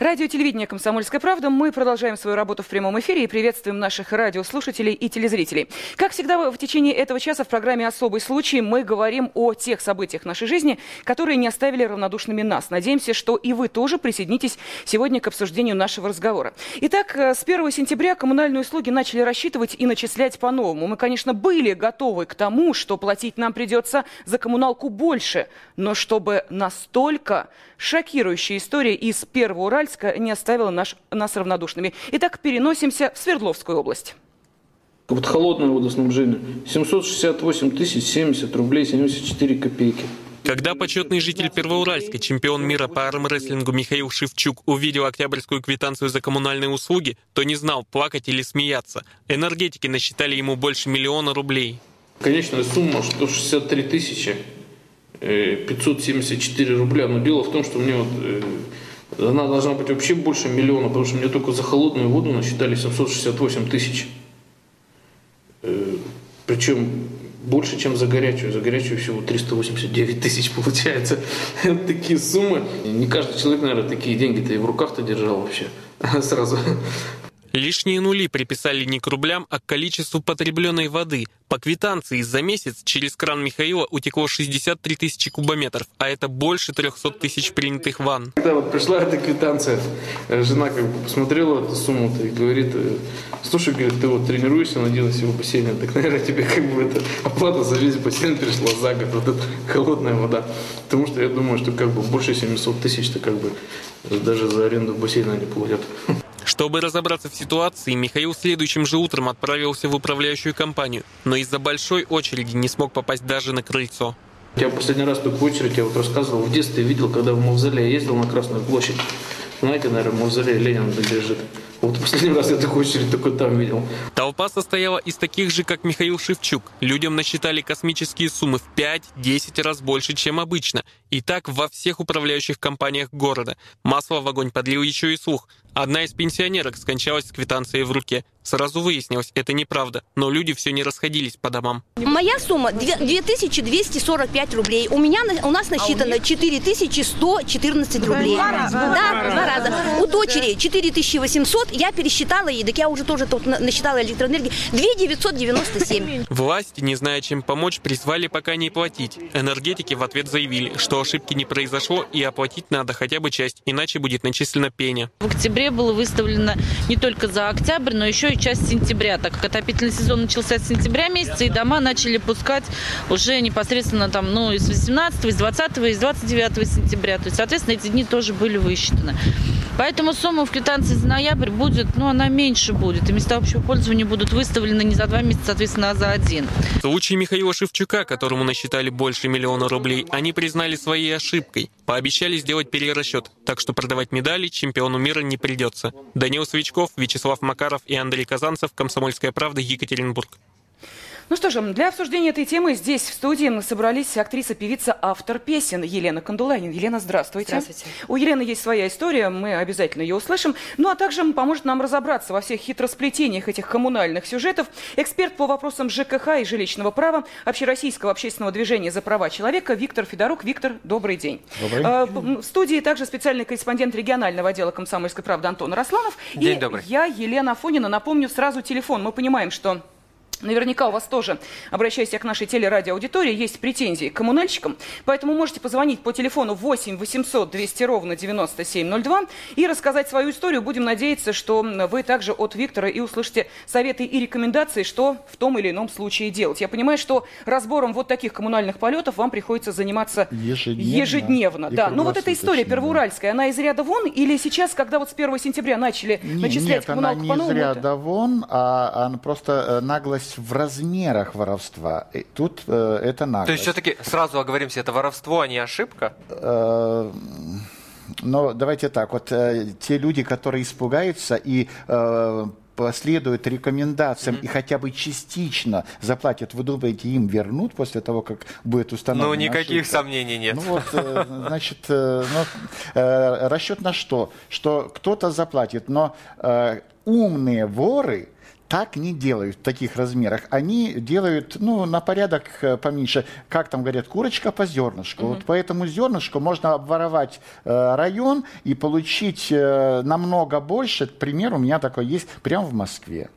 Радио телевидение «Комсомольская правда». Мы продолжаем свою работу в прямом эфире и приветствуем наших радиослушателей и телезрителей. Как всегда, в течение этого часа в программе «Особый случай» мы говорим о тех событиях нашей жизни, которые не оставили равнодушными нас. Надеемся, что и вы тоже присоединитесь сегодня к обсуждению нашего разговора. Итак, э, с 1 сентября коммунальные услуги начали рассчитывать и начислять по-новому. Мы, конечно, были готовы к тому, что платить нам придется за коммуналку больше, но чтобы настолько шокирующая история из Первого Уральска не оставила наш, нас равнодушными. Итак, переносимся в Свердловскую область. Вот холодное водоснабжение. 768 тысяч 70 рублей 74 копейки. Когда почетный житель Первоуральска, чемпион мира по армрестлингу Михаил Шевчук увидел октябрьскую квитанцию за коммунальные услуги, то не знал, плакать или смеяться. Энергетики насчитали ему больше миллиона рублей. Конечная сумма 163 тысячи 574 рубля. Но дело в том, что мне вот э, она должна быть вообще больше миллиона, потому что мне только за холодную воду насчитали 768 тысяч. Э, Причем больше, чем за горячую. За горячую всего 389 тысяч получается. Такие суммы. Не каждый человек, наверное, такие деньги-то и в руках-то держал вообще сразу. Лишние нули приписали не к рублям, а к количеству потребленной воды. По квитанции за месяц через кран Михаила утекло 63 тысячи кубометров, а это больше 300 тысяч принятых ванн. Когда вот пришла эта квитанция, э, жена как бы посмотрела эту сумму и говорит, э, слушай, говорит, ты вот тренируешься на 11 в бассейне, так, наверное, тебе как бы это оплата за весь бассейн пришла за год, вот эта холодная вода. Потому что я думаю, что как бы больше 700 тысяч-то как бы даже за аренду бассейна не платят. Чтобы разобраться в ситуации, Михаил следующим же утром отправился в управляющую компанию, но из-за большой очереди не смог попасть даже на крыльцо. Я последний раз такую очередь, я вот рассказывал, в детстве видел, когда в Мавзолее ездил на Красную площадь. Знаете, наверное, Мавзолей Ленин лежит. Вот последний раз я такую очередь такой там видел. Толпа состояла из таких же, как Михаил Шевчук. Людям насчитали космические суммы в 5-10 раз больше, чем обычно. И так во всех управляющих компаниях города. Масло в огонь подлил еще и слух. Одна из пенсионерок скончалась с квитанцией в руке. Сразу выяснилось, это неправда, но люди все не расходились по домам. Моя сумма 2245 рублей. У меня у нас насчитано 4114 рублей. Два раза. Да, два раза. У дочери 4800, я пересчитала ей, так я уже тоже тут на- насчитала электроэнергии, 2997. Власти, не зная, чем помочь, призвали пока не платить. Энергетики в ответ заявили, что ошибки не произошло и оплатить надо хотя бы часть, иначе будет начислена пеня. В октябре было выставлено не только за октябрь, но еще и часть сентября, так как отопительный сезон начался с сентября месяца, и дома начали пускать уже непосредственно там, ну, из 18, из 20, из 29 сентября. То есть, соответственно, эти дни тоже были высчитаны. Поэтому сумма в квитанции за ноябрь будет, ну, она меньше будет. И места общего пользования будут выставлены не за два месяца, соответственно, а за один. В случае Михаила Шевчука, которому насчитали больше миллиона рублей, они признали своей ошибкой. Пообещали сделать перерасчет, так что продавать медали чемпиону мира не придется. Данил Свечков, Вячеслав Макаров и Андрей Казанцев, Комсомольская правда, Екатеринбург. Ну что же, для обсуждения этой темы здесь, в студии, собрались актриса-певица, автор песен Елена Кандуланин. Елена, здравствуйте. Здравствуйте. У Елены есть своя история, мы обязательно ее услышим. Ну а также поможет нам разобраться во всех хитросплетениях этих коммунальных сюжетов. Эксперт по вопросам ЖКХ и жилищного права Общероссийского общественного движения за права человека Виктор Федорук. Виктор, добрый день. Добрый. А, п- В студии также специальный корреспондент регионального отдела «Комсомольской правды» Антон Росланов. День и добрый. я, Елена Афонина. Напомню сразу телефон. Мы понимаем, что Наверняка у вас тоже, обращаясь к нашей телерадиоаудитории, есть претензии к коммунальщикам, поэтому можете позвонить по телефону 8 800 200 ровно 9702 и рассказать свою историю. Будем надеяться, что вы также от Виктора и услышите советы и рекомендации, что в том или ином случае делать. Я понимаю, что разбором вот таких коммунальных полетов вам приходится заниматься Ежедневно ежедневно, да. Но вот эта история да. первоуральская, она из ряда вон или сейчас, когда вот с 1 сентября начали Не- начислять Нет, она коммуналку не по из ряда вон, а она просто э, наглость в размерах воровства. И тут э, это наглость. То есть все-таки сразу оговоримся, это воровство, а не ошибка? Э, Но давайте так, вот э, те люди, которые испугаются и э, последуют рекомендациям и хотя бы частично заплатят, вы думаете, им вернут после того, как будет установлена Ну, никаких ошибка? сомнений нет. Ну вот, э, значит, э, ну, э, расчет на что? Что кто-то заплатит, но э, умные воры так не делают в таких размерах. Они делают, ну, на порядок э, поменьше. Как там говорят, курочка по зернышку. Вот по этому зернышку можно обворовать э, район и получить э, намного больше. Пример у меня такой есть прямо в Москве.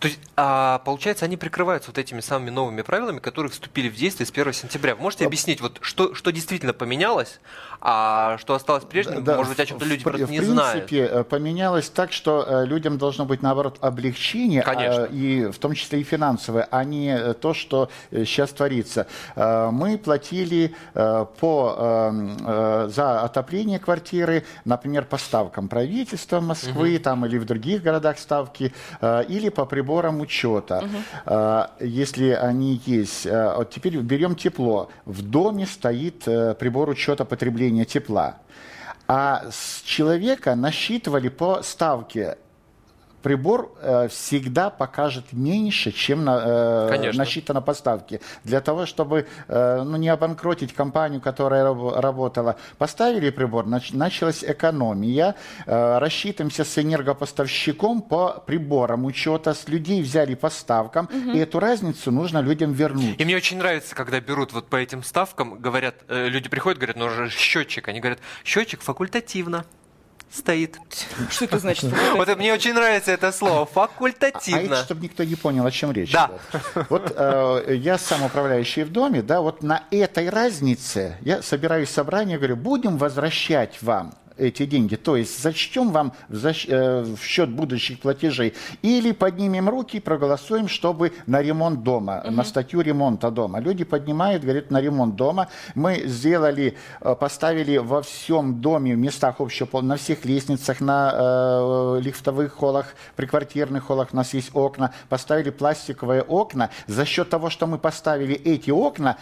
То есть, а, получается, они прикрываются вот этими самыми новыми правилами, которые вступили в действие с 1 сентября. Вы можете объяснить, вот что, что действительно поменялось, а что осталось прежним? Да, Может быть, о чем-то люди в, просто в не принципе, знают. э, поменялось так, что э, людям должно быть, наоборот, облегчение, Конечно. а, и в том числе и финансовое, а не э, то, что сейчас творится. Э, Мы платили по, э, э, за отопление квартиры, например, по ставкам правительства Москвы там, или в других городах ставки, или по приборам учета. Э, Если они есть. Вот теперь берем тепло. В доме стоит прибор учета потребления тепла. А с человека насчитывали по ставке. Прибор э, всегда покажет меньше, чем на, э, Конечно. насчитано по ставке. Для того, чтобы э, ну, не обанкротить компанию, которая раб- работала, поставили прибор, нач- началась экономия. Э, рассчитываемся с энергопоставщиком по приборам учета. С людей взяли по ставкам. И эту разницу нужно людям вернуть. И мне очень нравится, когда берут вот по этим ставкам, говорят, э, люди приходят, говорят, ну же счетчик. Они говорят, счетчик факультативно стоит. Что это значит? Вот мне очень нравится это слово, А факультативно. это, чтобы никто не понял, о чем речь. Да. идет. Вот э, я сам управляющий в доме, да, вот на этой разнице я собираюсь собрание, говорю, будем возвращать вам эти деньги, то есть зачтем вам в, защ- э, в счет будущих платежей, или поднимем руки и проголосуем, чтобы на ремонт дома, на статью ремонта дома. Люди поднимают, говорят, на ремонт дома. Мы сделали, э, поставили во всем доме, в местах общего, пол- на всех лестницах, на э, лифтовых холлах, приквартирных холлах у нас есть окна, поставили пластиковые окна. За счет того, что мы поставили эти окна,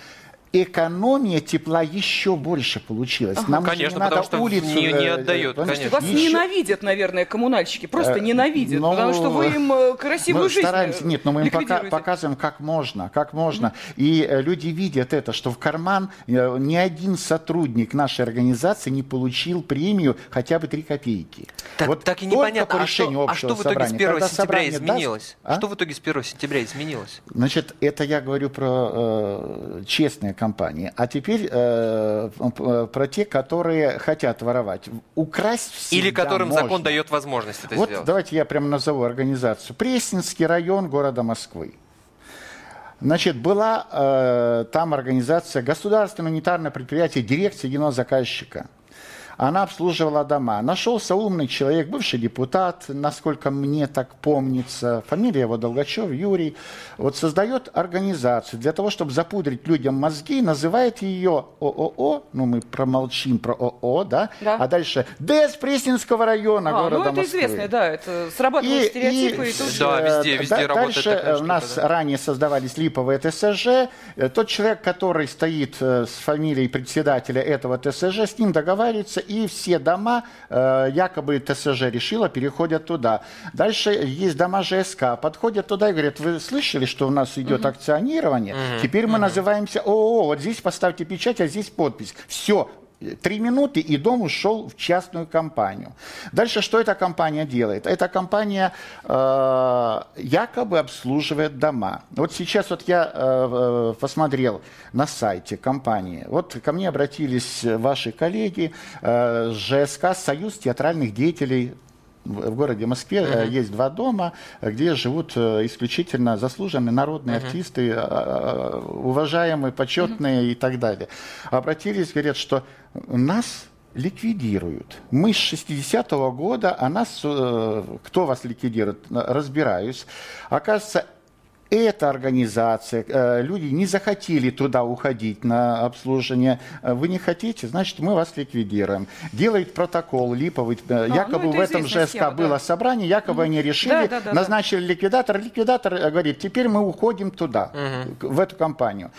экономия тепла еще больше получилась. Нам Конечно, не надо потому что улицу... не- не э, отдает, понимаешь, конечно. Вас еще- ненавидят, наверное, коммунальщики. Просто Э, ненавидят. ну, потому что вы им э, красивую мы жизнь стараемся, нет, но мы им пока, показываем, как можно, как можно. И э, люди видят это, что в карман ни один сотрудник нашей организации не получил премию хотя бы 3 копейки. Так, Вот так и непонятно, по а что, решению а общего что в итоге с собрания. 1 Когда сентября собрание даст- изменилось? А? Что в итоге с 1 сентября изменилось? Значит, это я говорю про э, честные компании. А теперь э, п- про те, которые хотят воровать. Украсть всегда Или которым можно. закон дает возможность это Вот сделать? давайте я прямо назову организацию. Пресненский район города Москвы. Значит, была э, там организация государственное унитарное предприятие дирекции единого заказчика. Она обслуживала дома. Нашелся умный человек, бывший депутат, насколько мне так помнится, фамилия его Долгачев, Юрий. Вот создает организацию для того, чтобы запудрить людям мозги, называет ее ООО, ну мы промолчим про ООО, да, Да. а дальше ДЭС Пресненского района А, города ну это Москвы. известно, да, это срабатывают стереотипы и, тут Да, везде- везде да- работает Дальше такая э, у нас да. ранее создавались липовые ТСЖ. Э, Тот человек, который стоит э, с фамилией председателя этого ТСЖ, с ним договаривается, и все дома, э, якобы ТСЖ решила, переходят туда. Дальше есть дома ЖСК, подходят туда и говорят, вы слышали, что у нас идет акционирование? Теперь мы называемся ООО, вот здесь поставьте печать, а здесь подпись. Все, Три минуты, и дом ушел в частную компанию. Дальше что эта компания делает? Эта компания э, якобы обслуживает дома. Вот сейчас вот я э, посмотрел на сайте компании. Вот ко мне обратились ваши коллеги э, ЖСК «Союз театральных деятелей в городе Москве э, есть два дома, э, где живут э, исключительно заслуженные народные артисты, э, э, уважаемые, почетные и так далее. Обратились, говорят, что нас ликвидируют. Мы с 60-го года, а нас, кто вас ликвидирует, разбираюсь. Оказывается, эта организация, э, люди не захотели туда уходить на обслуживание. Э, Вы не хотите, значит, мы вас ликвидируем. Делает протокол липовый. э, якобы ну, это в этом ЖСК схема, да. было собрание, якобы они решили, Да, да, да, назначили. Ликвидатор э, говорит, теперь мы уходим туда, к- в эту компанию.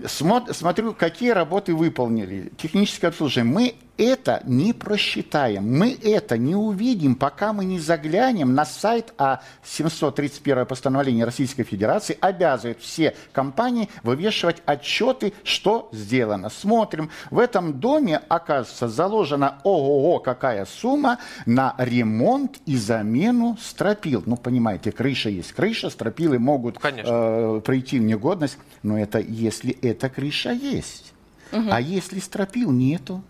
Смо- Смотрю, какие работы выполнили. Техническое обслуживание. Мы это не просчитаем. Мы это не увидим, пока мы не заглянем на сайт, а 731 постановление Российской Федерации обязывает все компании вывешивать отчеты, что сделано. Смотрим, в этом доме, оказывается, заложена ого-го какая сумма на ремонт и замену стропил. Ну, понимаете, крыша есть крыша, стропилы могут э, прийти в негодность, но это если эта крыша есть. Угу. А если стропил нету?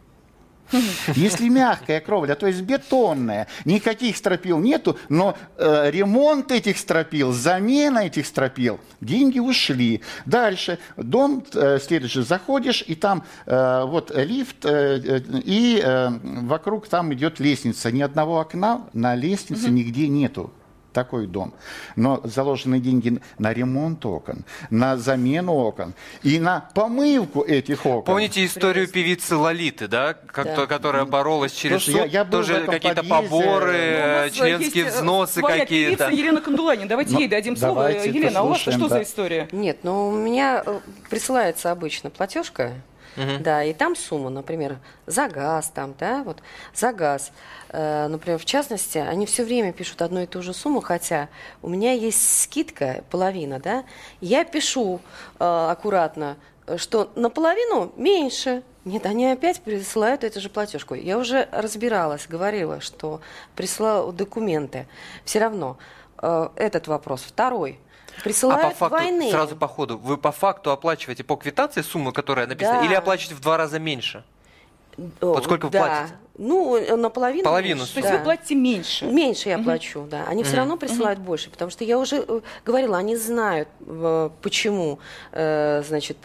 Если мягкая кровля, то есть бетонная, никаких стропил нету, но э, ремонт этих стропил, замена этих стропил, деньги ушли. Дальше, дом э, следующий, заходишь, и там э, вот лифт, э, э и э, вокруг там идет лестница. Ни одного окна на лестнице угу. нигде нету такой дом. Но заложены деньги на ремонт окон, на замену окон и на помывку этих окон. Помните историю певицы Лолиты, да, как да. То, которая боролась через суд? Я, я тоже какие-то поборы, ну, членские э, взносы какие-то. Елена Кандуланин, давайте ну, ей дадим слово. Елена, а у вас что да. за история? Нет, ну у меня э, присылается обычно платежка Угу. Да, и там сумма, например, за газ, там, да, вот, за газ. Э, например, в частности, они все время пишут одну и ту же сумму, хотя у меня есть скидка, половина, да, я пишу э, аккуратно, что наполовину меньше. Нет, они опять присылают эту же платежку. Я уже разбиралась, говорила, что присылаю документы. Все равно э, этот вопрос. Второй – Присылают а по факту, двойные. сразу по ходу, вы по факту оплачиваете по квитанции сумму, которая написана, да. или оплачиваете в два раза меньше? О, вот сколько да. вы платите? Ну, наполовину. Половину. Меньше. То есть да. вы платите меньше? Меньше я угу. плачу, да. Они угу. все равно присылают угу. больше, потому что я уже э, говорила, они знают, э, почему, э, значит,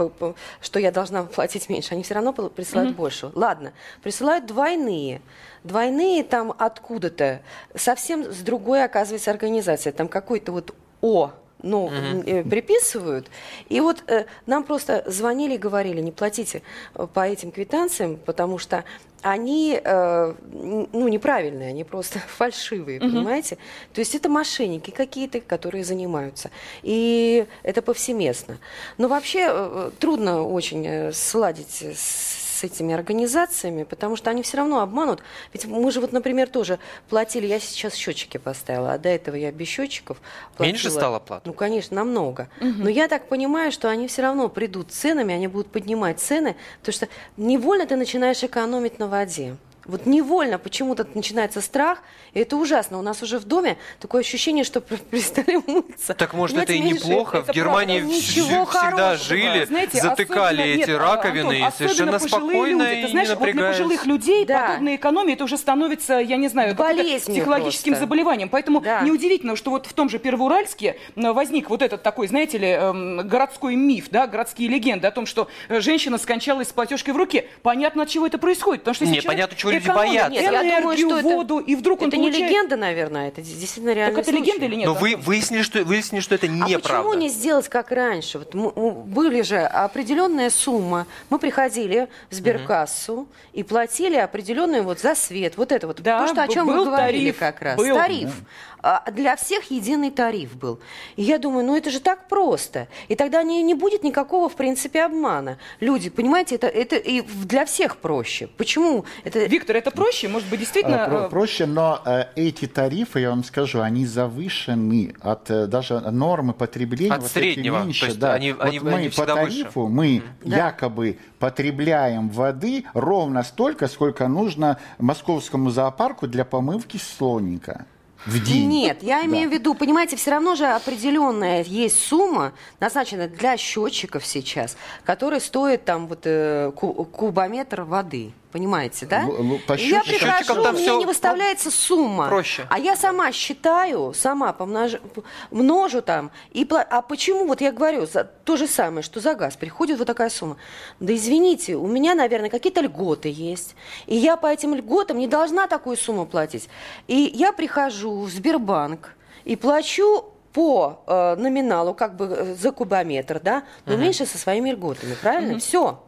что я должна платить меньше. Они все равно присылают угу. больше. Ладно, присылают двойные. Двойные там откуда-то, совсем с другой, оказывается, организации. Там какой-то вот О ну, угу. приписывают. И вот э, нам просто звонили и говорили, не платите э, по этим квитанциям, потому что они, э, ну, неправильные, они просто фальшивые, угу. понимаете? То есть это мошенники какие-то, которые занимаются. И это повсеместно. Но вообще э, трудно очень сладить с этими организациями, потому что они все равно обманут. Ведь мы же вот, например, тоже платили, я сейчас счетчики поставила, а до этого я без счетчиков платила. Меньше стало плата? Ну, конечно, намного. Угу. Но я так понимаю, что они все равно придут ценами, они будут поднимать цены, потому что невольно ты начинаешь экономить на воде. Вот невольно почему-то начинается страх, и это ужасно. У нас уже в доме такое ощущение, что перестали мыться. Так может Понимаете, это и неплохо? Это в Германии всегда хорошего. жили, Знаете, затыкали эти нет, раковины Антон, и совершенно спокойно люди. Ты знаешь, не вот для пожилых людей да. подобная экономия это уже становится, я не знаю, психологическим просто. заболеванием. Поэтому да. неудивительно, что вот в том же Первоуральске э, возник вот этот такой, знаете ли, эм, городской миф, да, городские легенды о том, что э, женщина скончалась с платежкой в руке. Понятно, от чего это происходит. Потому что Непонятно, понятно, чего люди боятся. Нет, энергию, я думаю, что воду, это, и вдруг он Это получает... не легенда, наверное, это действительно реально Так это случай. легенда или нет? Но вы выяснили, что, выяснили, что это неправда. А почему не сделать как раньше? Вот мы, были же определенная сумма. Мы приходили в сберкассу угу. и платили определенную вот за свет. Вот это вот. Да, то, что, о чем мы говорили тариф, как раз. Был. Тариф. А для всех единый тариф был. И я думаю, ну это же так просто. И тогда не, не будет никакого, в принципе, обмана. Люди, понимаете, это, это и для всех проще. Почему? Это... Виктор, это проще? Может быть, действительно... Про, э, проще, но э, эти тарифы, я вам скажу, они завышены от э, даже нормы потребления. От вот среднего. Меньше, То есть да. они, вот они, мы они по тарифу, выше. мы да. якобы потребляем воды ровно столько, сколько нужно московскому зоопарку для помывки слоника в день. Нет, я да. имею в виду, понимаете, все равно же определенная есть сумма, назначенная для счетчиков сейчас, которая стоит там вот э, кубометр воды. Понимаете, да? По я прихожу, там мне не выставляется сумма. Проще. А я сама считаю, сама помножу, множу там. И, а почему, вот я говорю, за, то же самое, что за газ приходит вот такая сумма. Да извините, у меня, наверное, какие-то льготы есть. И я по этим льготам не должна такую сумму платить. И я прихожу в Сбербанк и плачу по э, номиналу, как бы э, за кубометр, да, но uh-huh. меньше со своими льготами, правильно? Uh-huh. Все.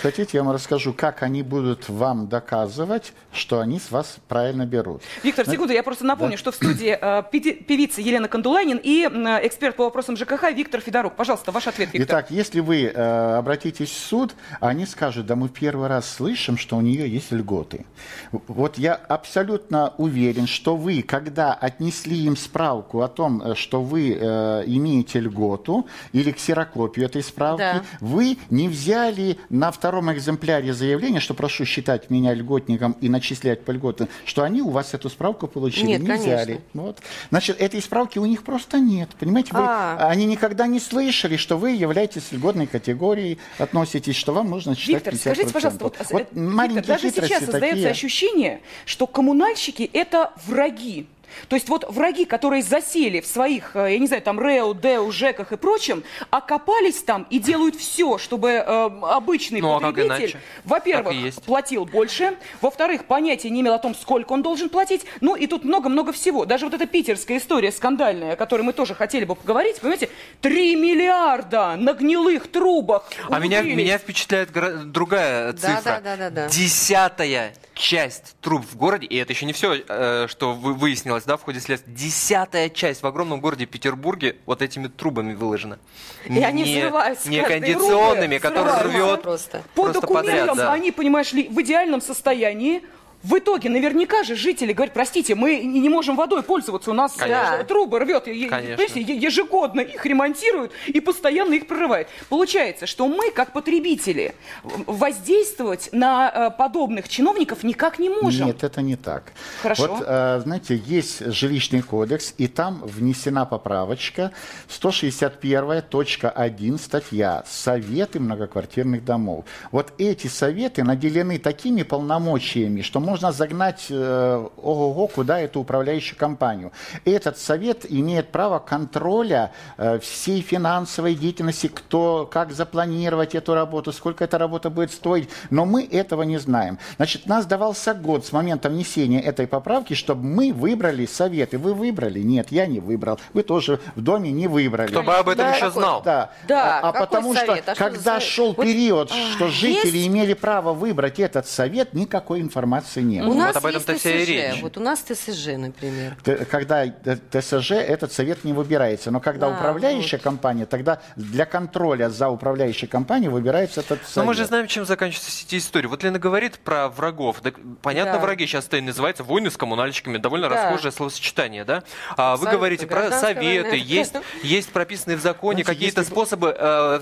Хотите, я вам расскажу, как они будут вам доказывать, что они с вас правильно берут. Виктор, секунду, я просто напомню, Да. что в студии э, певица Елена Кондуланин и э, эксперт по вопросам ЖКХ Виктор Федорук. Пожалуйста, ваш ответ, Виктор. Итак, если вы э, обратитесь в суд, они скажут, да мы первый раз слышим, что у нее есть льготы. Вот я абсолютно уверен, что вы, когда отнесли им справку о том, э, что вы э, имеете льготу или ксерокопию этой справки, Да. вы не взяли на втором экземпляре заявления, что прошу считать меня льготником и начислять по льготам, что они у вас эту справку получили. Нет, не конечно. взяли. Вот. Значит, этой справки у них просто нет. Понимаете, вы, А. они никогда не слышали, что вы являетесь льготной категорией, относитесь, что вам нужно считать Виктор, 50%. скажите, пожалуйста, вот, Вот Виктор, даже сейчас создается такие. ощущение, что коммунальщики – это враги. То есть вот враги, которые засели в своих, э, я не знаю, там РЭО, ДЭО, ЖЭКах и прочем, окопались там и делают все, чтобы э, обычный Ну, а потребитель, иначе? во-первых, платил больше, во-вторых, понятия не имел о том, сколько он должен платить, ну и тут много-много всего. Даже вот эта питерская история скандальная, о которой мы тоже хотели бы поговорить, понимаете, 3 миллиарда на гнилых трубах А меня, меня впечатляет другая цифра. да, да, да, да. Десятая часть труб в городе, и это еще не все, э, что вы- выяснилось да, в ходе следствия. Десятая часть в огромном городе Петербурге вот этими трубами выложена. И они Не- взрываются Не кондиционными, которые рвет просто. По просто документам подряд, да. они, понимаешь ли, в идеальном состоянии. В итоге наверняка же жители говорят, простите, мы не можем водой пользоваться, у нас э, Конечно. трубы рвет, Конечно. ежегодно их ремонтируют и постоянно их прорывают. Получается, что мы, как потребители, воздействовать на э, подобных чиновников никак не можем. Нет, это не так. Хорошо. Вот, э, знаете, есть жилищный кодекс, и там внесена поправочка 161.1 статья «Советы многоквартирных домов». Вот эти советы наделены такими полномочиями, что можно загнать э, ого-го куда эту управляющую компанию. Этот совет имеет право контроля э, всей финансовой деятельности, кто, как запланировать эту работу, сколько эта работа будет стоить, но мы этого не знаем. Значит, нас давался год с момента внесения этой поправки, чтобы мы выбрали советы. Вы выбрали? Нет, я не выбрал. Вы тоже в доме не выбрали. Кто бы об этом Да, еще знал. Да, Да, а, а какой потому совет? что, А что когда совет? шел Вот, период, а, что жители есть- имели право выбрать этот совет, никакой информации не У было. нас об этом-то и ТСЖ. речь. Вот у нас ТСЖ, например. Т- Когда ТСЖ, этот совет не выбирается. Но когда Да, управляющая компания, тогда для контроля за управляющей компанией выбирается этот совет. Но мы же знаем, чем заканчиваются все эти истории. Вот Лена говорит про врагов. Так, понятно, Да. враги сейчас это и называется войны с коммунальщиками. Довольно Да. расхожее словосочетание, да? А вы Абсолютно. говорите про советы, война. есть, есть прописанные в законе какие-то способы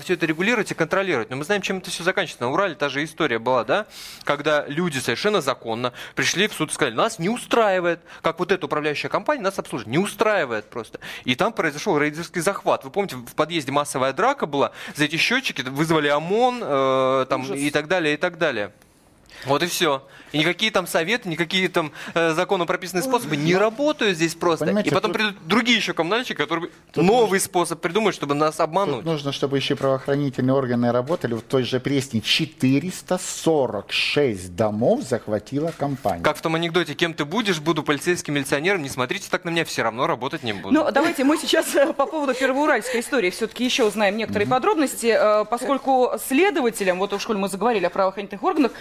все это регулировать и контролировать. Но мы знаем, чем это все заканчивается. На Урале та же история была, да? Когда люди совершенно законно пришли в суд и сказали, нас не устраивает, как вот эта управляющая компания нас обслуживает. Не устраивает просто. И там произошел рейдерский захват. Вы помните, в подъезде массовая драка была, за эти счетчики вызвали ОМОН э, там, Ужас. и так далее, и так далее. Вот и все. И никакие там советы, никакие там э, законом прописанные способы не работают здесь просто. Понимаете, и потом тут- придут другие еще коммунальщики, которые Тут новый способ придумают, чтобы нас Тут обмануть. нужно, чтобы еще правоохранительные органы работали. В той же Пресне 446 домов захватила компания. Как в том анекдоте, кем ты будешь, буду полицейским милиционером, не смотрите так на меня, все равно работать не буду. Ну, давайте мы сейчас э, по поводу первоуральской истории все-таки еще узнаем некоторые подробности, э, поскольку следователям, вот уж мы заговорили о правоохранительных органах,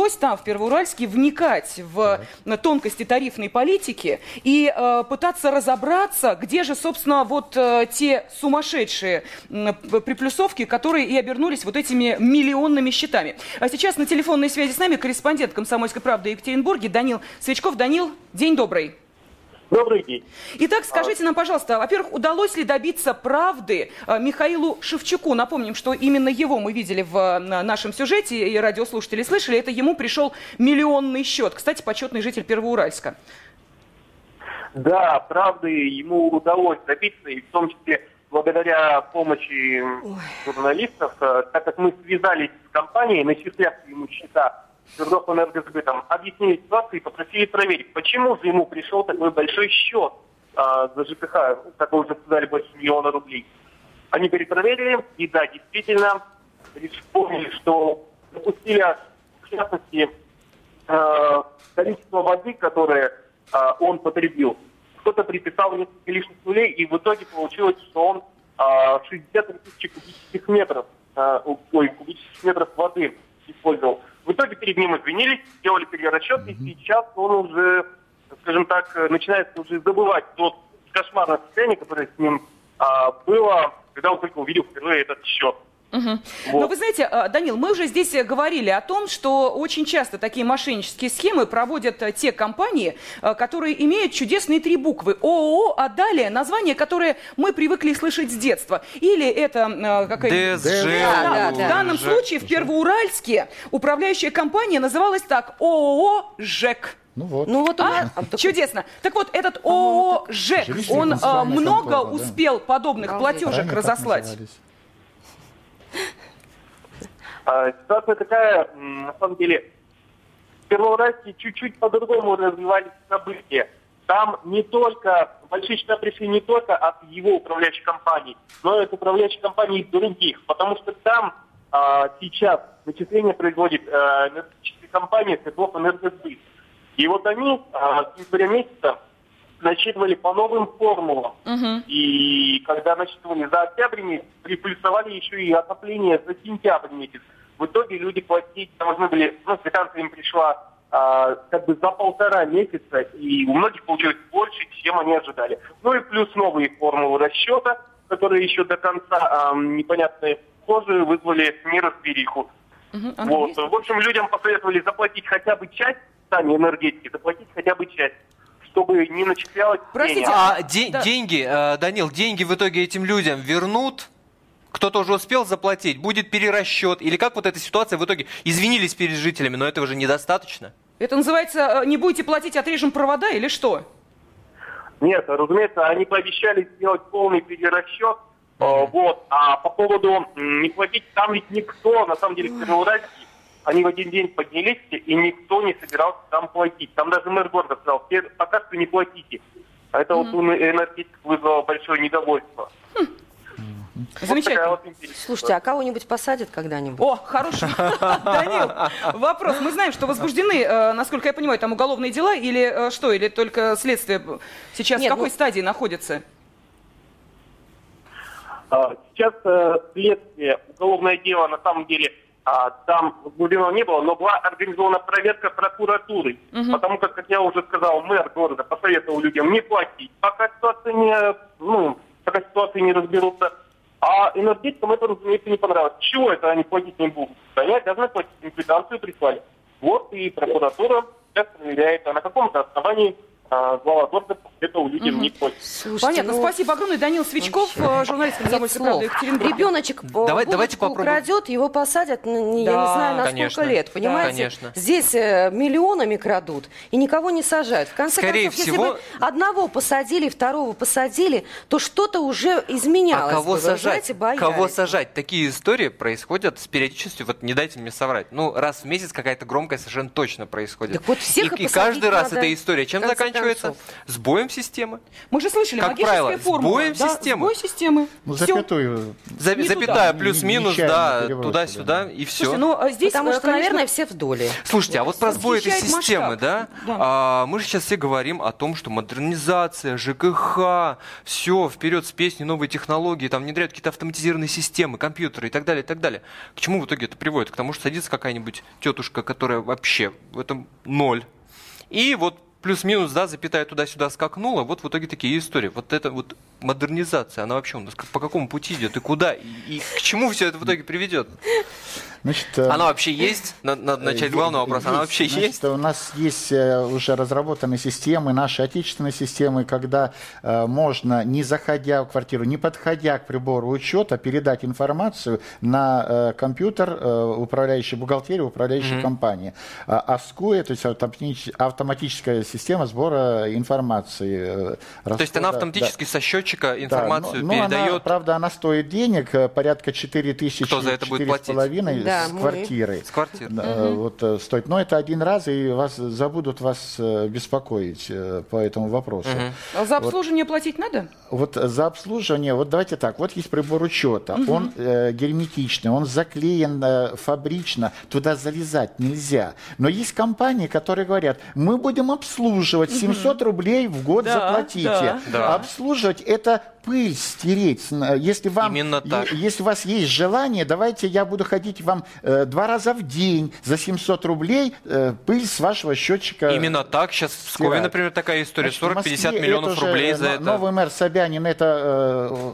пришлось там, в Первоуральске, вникать в э, тонкости тарифной политики и э, пытаться разобраться, где же, собственно, вот э, те сумасшедшие п- приплюсовки, которые и обернулись вот этими миллионными счетами. А сейчас на телефонной связи с нами корреспондент «Комсомольской правды» Екатеринбурге Данил Свечков. Данил, день добрый. Добрый день. Итак, скажите нам, пожалуйста, во-первых, удалось ли добиться правды э, Михаилу Шевчуку? Напомним, что именно его мы видели в э, на- нашем сюжете, и радиослушатели слышали, это ему пришел миллионный счет. Кстати, почетный житель Первоуральска. Да, правды ему удалось добиться, и в том числе благодаря помощи журналистов, э, так как мы связались с компанией, начисляв ему счета Свердловэнергосбытом, объяснили ситуацию и попросили проверить, почему же ему пришел такой большой счет а, за ЖКХ, как вы уже сказали, больше миллиона рублей. Они перепроверили, и да, действительно, вспомнили, что допустили, в частности, э, количество воды, которое э, он потребил. Кто-то приписал несколько лишних нулей, и в итоге получилось, что он э, 63 тысячи кубических метров ой, кубических метров воды использовал. В итоге перед ним извинились, сделали перерасчет, и сейчас он уже, скажем так, начинает уже забывать тот кошмарное состояние, которое с ним а, было, когда он только увидел впервые этот счет. Угу. Вот. Но вы знаете, а, Данил, мы уже здесь э, говорили о том, что очень часто такие мошеннические схемы проводят э, те компании, э, которые имеют чудесные три буквы ООО, а далее название, которое мы привыкли слышать с детства. Или это какая-нибудь... ДСЖ. Да, Да, в да. данном случае в Первоуральске управляющая компания называлась так ООО «ЖЭК». Ну вот. Ну вот у А? меня... а, Чудесно. Так вот, этот ООО «ЖЭК», он а, много да. успел подобных платежек разослать? А, Ситуация такая, на самом деле, в Первоуральске чуть-чуть по-другому развивались события. Там не только, большие счета пришли не только от его управляющей компании, но и от управляющей компании других, потому что там а, сейчас начисление производит а, энергетическая компания Светлов Энергосбыт. И вот они а, с января месяца насчитывали по новым формулам. И когда насчитывали за октябрь месяц, приплюсовали еще и отопление за сентябрь месяц. В итоге люди платить должны были, ну, квитанция им пришла а, как бы за полтора месяца, и у многих получилось больше, чем они ожидали. Ну и плюс новые формулы расчета, которые еще до конца а, непонятные тоже вызвали неразбериху. Мгм. Андрей, Вот. есть? В общем, людям посоветовали заплатить хотя бы часть, сами энергетики, заплатить хотя бы часть, чтобы не начислялось Простите, премия. А де- Да. деньги, э, Данил, деньги в итоге этим людям вернут? Кто-то уже успел заплатить? Будет перерасчет? Или как вот эта ситуация в итоге? Извинились перед жителями, но этого же недостаточно. Это называется э, «не будете платить, отрежем провода» или что? Нет, разумеется, они пообещали сделать полный перерасчет. э, Вот. А по поводу не платить, там ведь никто, на самом деле, в Первоуральске, они в один день поднялись, и никто не собирался там платить. Там даже мэр города сказал, «Те- пока что не платите. А это вот у энергетиков вызвало большое недовольство. Вот такая Замечательно. вот Слушайте, а кого-нибудь посадят когда-нибудь? О, хороший. Данил, вопрос. Мы знаем, что возбуждены, э, насколько я понимаю, там уголовные дела или э, что? Или только следствие сейчас Нет, в какой ну- стадии находится? А, Сейчас э, следствие, уголовное дело, на самом деле, а, там возбуждено не было, но была организована проверка прокуратуры. Потому как, как я уже сказал, мэр города посоветовал людям не платить, пока ситуация не, ну, пока ситуации не разберутся. А энергетикам это, разумеется, не понравилось. Чего это они платить не будут? Они обязаны платить, им квитанцию прислали. Вот и прокуратура сейчас проверяет, а на каком-то основании глава города посоветовал людям не платить. Слушайте, Понятно. ну, Спасибо огромное. Данил Свечков, э, журналист «Комсомольской правды» Екатеринбург. Ребеночек Давай- давайте попробуем. украдет, его посадят, ну, не- я Да. не знаю, на Конечно. сколько лет, понимаете? Конечно. Здесь э, миллионами крадут, и никого не сажают. В конце Скорее концов, всего- если бы одного посадили, второго посадили, то что-то уже изменялось А кого бы. Сажать? знаете, боялись. Кого сажать? Такие истории происходят с периодичностью, вот не дайте мне соврать, ну, раз в месяц какая-то громкая совершенно точно происходит. Так вот всех и, и и каждый раз надо, эта история чем конце заканчивается? концов. Сбоем системы. Мы же слышали, Как магическая правило, формула. сбоем Да, системы. Сбой системы. Ну, Всё. запятую. За- Не запятая туда. плюс-минус, да, туда-сюда, да. и все. Слушайте, ну а здесь, Потому э, что, конечно, наверное, все в доле. Слушайте, а вот про сбой этой системы, масштаб. да? Да. А, мы же сейчас все говорим о том, что модернизация, ЖКХ, все, вперед с песней, новые технологии, там внедряют какие-то автоматизированные системы, компьютеры и так далее, и так далее. К чему в итоге это приводит? К тому, что садится какая-нибудь тетушка, которая вообще в этом ноль. И вот плюс-минус, да, запятая туда-сюда скакнула, вот в итоге такие истории. Вот эта вот модернизация, она вообще у нас по какому пути идет и куда, и, и к чему все это в итоге приведет? Значит, э, Она вообще есть? Надо, начать с Е- главного вопроса. Она вообще Значит, есть? У нас есть э, уже разработанные системы, наши отечественные системы, когда э, можно, не заходя в квартиру, не подходя к прибору учета, передать информацию на э, компьютер э, управляющей бухгалтерии, управляющей компании. А АСКУ, то есть автоматич- автоматическая система сбора информации. э, То есть она расхода- автоматически со счетчика да, информацию но- но она, передает. правда, она стоит денег, э, порядка 4 тысячи, Кто за это будет платить? 4,5 Да, с мы. квартирой. С квартиры. Э, вот, э, стоит. Но это один раз, и вас забудут вас э, беспокоить э, по этому вопросу. А за обслуживание платить надо? Вот за обслуживание, вот давайте так, вот есть прибор учета, он э, герметичный, он заклеен э, фабрично, туда залезать нельзя. Но есть компании, которые говорят, мы будем обслуживать, 700 рублей в год Да, заплатите. да. Да. Обслуживать это пыль стереть. Если вам, Именно так. если у вас есть желание, давайте я буду ходить вам э, два раза в день за 700 рублей э, пыль с вашего счетчика. Именно так. Сейчас в Пскове, например, такая история. Значит, в 40-50 Москве миллионов рублей за это. Новый мэр Собянин это э,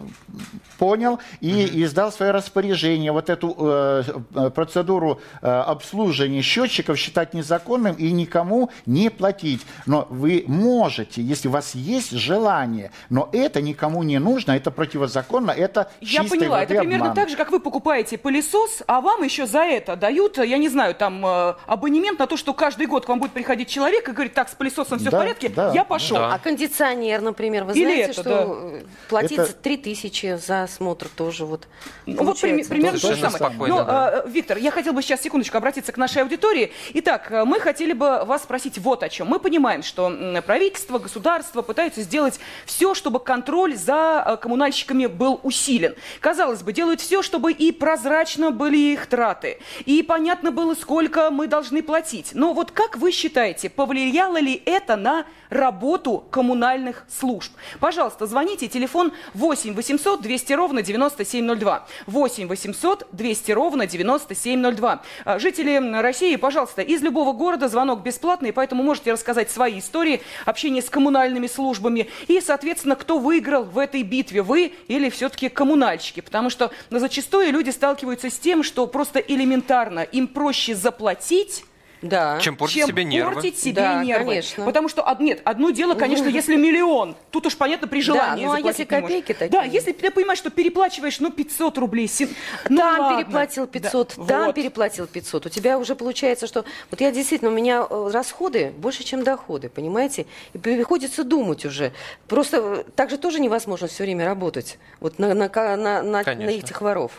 понял и издал свое распоряжение. Вот эту э, э, процедуру э, обслуживания счетчиков считать незаконным и никому не платить. Но вы можете, если у вас есть желание, но это никому не нужно, это противозаконно, это Я поняла, воды это примерно обман. так же, как вы покупаете пылесос, а вам еще за это дают, я не знаю, там э, абонемент на то, что каждый год к вам будет приходить человек и говорить, так, с пылесосом все Да, в порядке, да, я пошел. да. А кондиционер, например, вы Или знаете, это, что да. э, платить Это- 3000 за осмотр тоже вот Ну, вот при- получается примерно то же самое. спокойно, Но, да. э, Виктор, я хотел бы сейчас секундочку обратиться к нашей аудитории. Итак, э, мы хотели бы вас спросить вот о чем. Мы понимаем, что правительство, государство пытаются сделать все, чтобы контроль за э, коммунальщиками был усилен. Казалось бы, делают все, чтобы и прозрачно были их траты, и понятно было, сколько мы должны платить. Но вот как вы считаете, повлияло ли это на работу коммунальных служб? Пожалуйста, звоните, телефон 8 800 200 ровно 9702. 8 800 200 ровно 9702. А, Жители России, пожалуйста, из любого города звонок бесплатный, поэтому можете рассказать свои истории общения с коммунальными службами и, соответственно, кто выиграл в этой битве, вы или все-таки коммунальщики, потому что ну, зачастую люди сталкиваются с тем, что просто элементарно им проще заплатить, Да. Чем портить чем себе нервы. портить себе Да, нервы. конечно. Потому что, нет, одно дело, конечно, если миллион, тут уж понятно, при желании ну, а если копейки такие? Да, если ты понимаешь, что переплачиваешь, ну, 500 рублей. си- ну, там ладно. переплатил 500, Да, там вот. переплатил 500. У тебя уже получается, что... Вот я действительно, у меня э, расходы больше, чем доходы, понимаете? И приходится думать уже. Просто э, так же тоже невозможно все время работать. Вот на, на, на, на- на этих воров.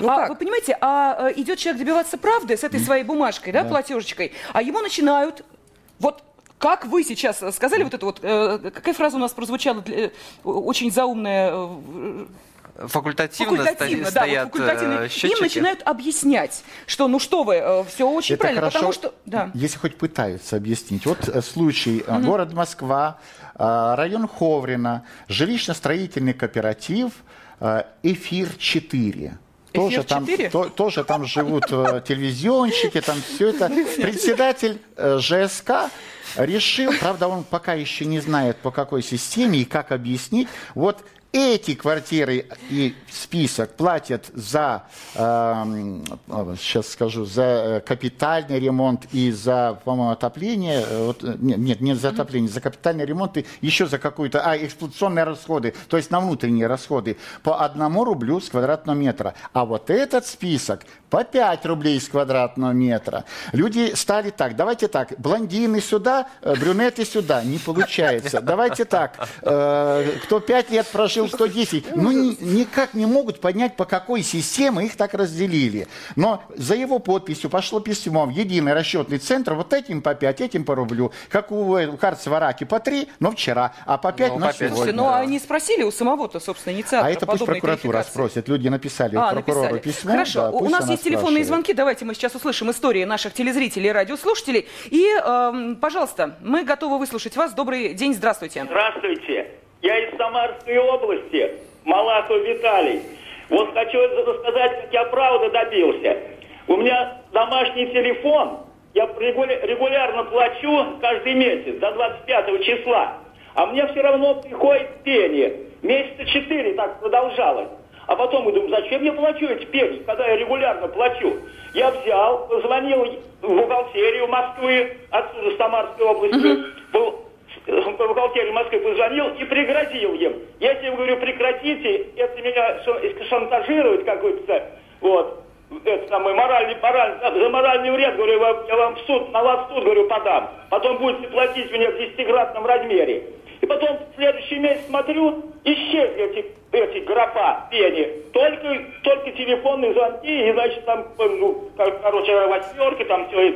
Ну а как? вы понимаете, а э, идет человек добиваться правды с этой своей бумажкой, да, платежечкой, а ему начинают вот как вы сейчас сказали вот это вот, э, какая фраза у нас прозвучала, для- э, очень заумная, э, Факультативно, факультативно, ста- да, стоят вот факультативно. э, Им начинают объяснять, что ну что вы, все очень Это правильно, хорошо, потому что, да. если хоть пытаются объяснить. Вот э, случай. э, Город Москва, э, район Ховрина, жилищно-строительный кооператив э, «Эфир-4». Тоже там, «Эфир-4»? то- тоже там живут э, телевизионщики, там все это. Председатель э, ЖСК решил, правда, он пока еще не знает, по какой системе и как объяснить, вот эти квартиры и список платят за, эм, а, сейчас скажу, за э, капитальный ремонт и за, по-моему, отопление. э, Вот, э, нет, нет, не за отопление, за капитальный ремонт и еще за какую-то, а, эксплуатационные расходы, то есть на внутренние расходы по одному рублю с квадратного метра. А вот этот список по 5 рублей с квадратного метра. Люди стали так, давайте так, блондины сюда, э, брюнеты сюда, не получается. Давайте так, э, кто 5 лет прожил, 110, ну ни- никак не могут понять, по какой системе их так разделили. Но за его подписью пошло письмо в единый расчетный центр, вот этим по 5, этим по рублю, как у э, Карцева Раки по 3, но вчера, а по 5 Ну, на по пять. Слушайте, сегодня. ну а они спросили у самого-то, собственно, инициатора А это пусть прокуратура спросит. Люди написали А, прокурору написали. письмо. Хорошо, да, у нас она есть телефонные звонки. Давайте мы сейчас услышим истории наших телезрителей и радиослушателей. И, эм, пожалуйста, мы готовы выслушать вас. Добрый день, здравствуйте. Здравствуйте. Я из Самарской области, Малахов Виталий. Вот хочу рассказать, как я правды добился. У меня домашний телефон, я регуля- регулярно плачу каждый месяц до 25 числа. А мне все равно приходит пение. Месяца четыре так продолжалось. А потом я думаю, зачем я плачу эти пени, когда я регулярно плачу? Я взял, позвонил в бухгалтерию Москвы, отсюда, с Самарской области, был в бухгалтерию Москвы позвонил и пригрозил им. Я говорю, прекратите, это меня ша- шантажирует, как говорится, вот, это самый моральный, моральный, за моральный вред, говорю, я вам, я вам в суд, на вас в суд, говорю, подам. Потом будете платить мне в десятикратном размере. И потом в следующий месяц смотрю, исчезли эти, эти графа, пени. Только, только телефонные звонки, и, значит, там, ну, кор- короче, восьмерки, там все,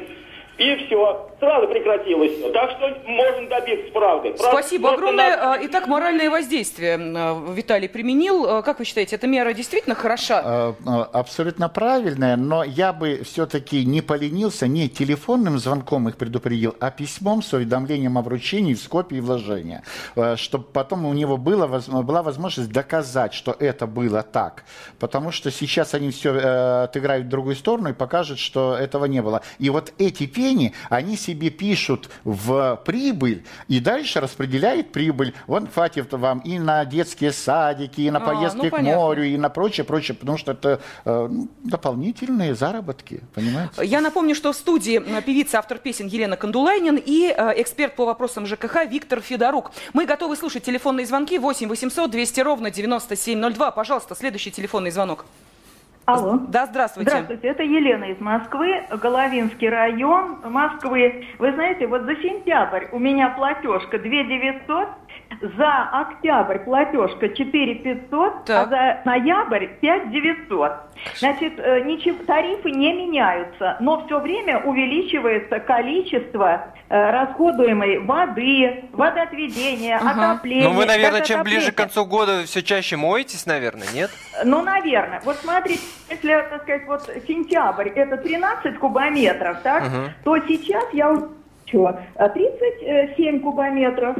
и все. Сразу прекратилось. Так что можно добиться правды. Правда, Спасибо огромное. надо- А, Итак, моральное воздействие э, Виталий применил. Э, Как вы считаете, эта мера действительно хороша? Э, э, Абсолютно правильная, но я бы все-таки не поленился, не телефонным звонком их предупредил, а письмом с уведомлением о вручении в скопе и вложения, чтобы потом у него было, была возможность доказать, что это было так. Потому что сейчас они все отыграют в другую сторону и покажут, что этого не было. И вот эти пени, они себе пишут в прибыль и дальше распределяют прибыль. Он хватит вам и на детские садики, и на А, поездки ну, к понятно. морю, и на прочее, прочее, потому что это э, ну, дополнительные заработки, понимаете? Я напомню, что в студии э, певица, автор песен Елена Кондулайнин и э, эксперт по вопросам ЖКХ Виктор Федорук. Мы готовы слушать телефонные звонки 8 800 200 ровно 9702. Пожалуйста, следующий телефонный звонок. Алло. Да, здравствуйте. Здравствуйте, это Елена из Москвы, Головинский район Москвы. Вы знаете, вот за сентябрь у меня платежка 2 900, за октябрь платежка 4 500, а за ноябрь 5 900. Значит, э, ничего, тарифы не меняются, но все время увеличивается количество э, расходуемой воды, водоотведения, отопления. Ну, вы, наверное, чем ближе к концу года все чаще моетесь, наверное, нет? Ну, наверное. Вот смотрите, если, так сказать, вот сентябрь это 13 кубометров, так, Мгм. то сейчас я что, 37 кубометров.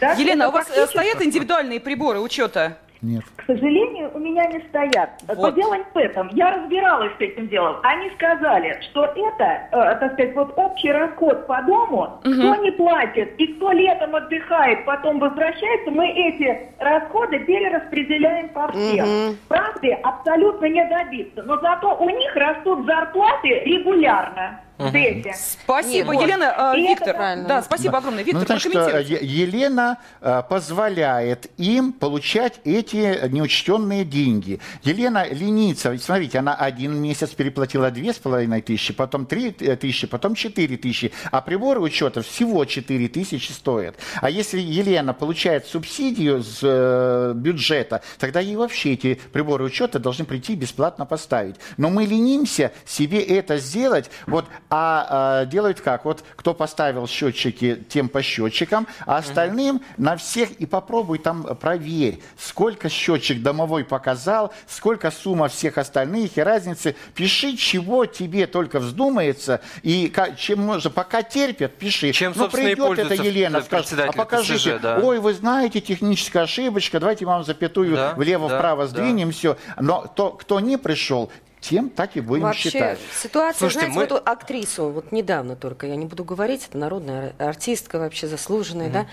Так? Елена, у вас э, фактически- стоят индивидуальные приборы учета? Нет. К сожалению, у меня не стоят. Но Вот. дело не в этом. Я разбиралась с этим делом. Они сказали, что это, э, так сказать, вот общий расход по дому, кто не платит и кто летом отдыхает, потом возвращается, мы эти расходы перераспределяем по всем. Мгм. Правды абсолютно не добиться. Но зато у них растут зарплаты регулярно. Эти. Спасибо, Вот. Елена. Э, И это Виктор, правильно. да, спасибо огромное. Виктор, ну, значит, Елена э, позволяет им получать эти неучтенные деньги. Елена ленится. Смотрите, она один месяц переплатила две с половиной тысячи, потом три э, тысячи, потом четыре тысячи, а приборы учета всего четыре тысячи стоят. А если Елена получает субсидию с э, бюджета, тогда ей вообще эти приборы учета должны прийти бесплатно поставить. Но мы ленимся себе это сделать, вот, а, э, делают как? Вот кто поставил счетчики, тем по счетчикам, а остальным на всех и попробуй там э, проверь, сколько счетчик домовой показал, сколько сумма всех остальных и разницы. Пиши, чего тебе только вздумается, и чем можно, пока терпят, пиши. Чем, ну, придет эта Елена, скажет, а покажите, ТСЖ, да. ой, вы знаете, техническая ошибочка, давайте вам запятую Да, влево-вправо да, сдвинем, все. Но то, кто не пришел, тем так и будем Вообще, считать. ситуация, Слушайте, знаете, мы- вот эту актрису, вот недавно только, я не буду говорить, это народная ар- артистка вообще заслуженная, да,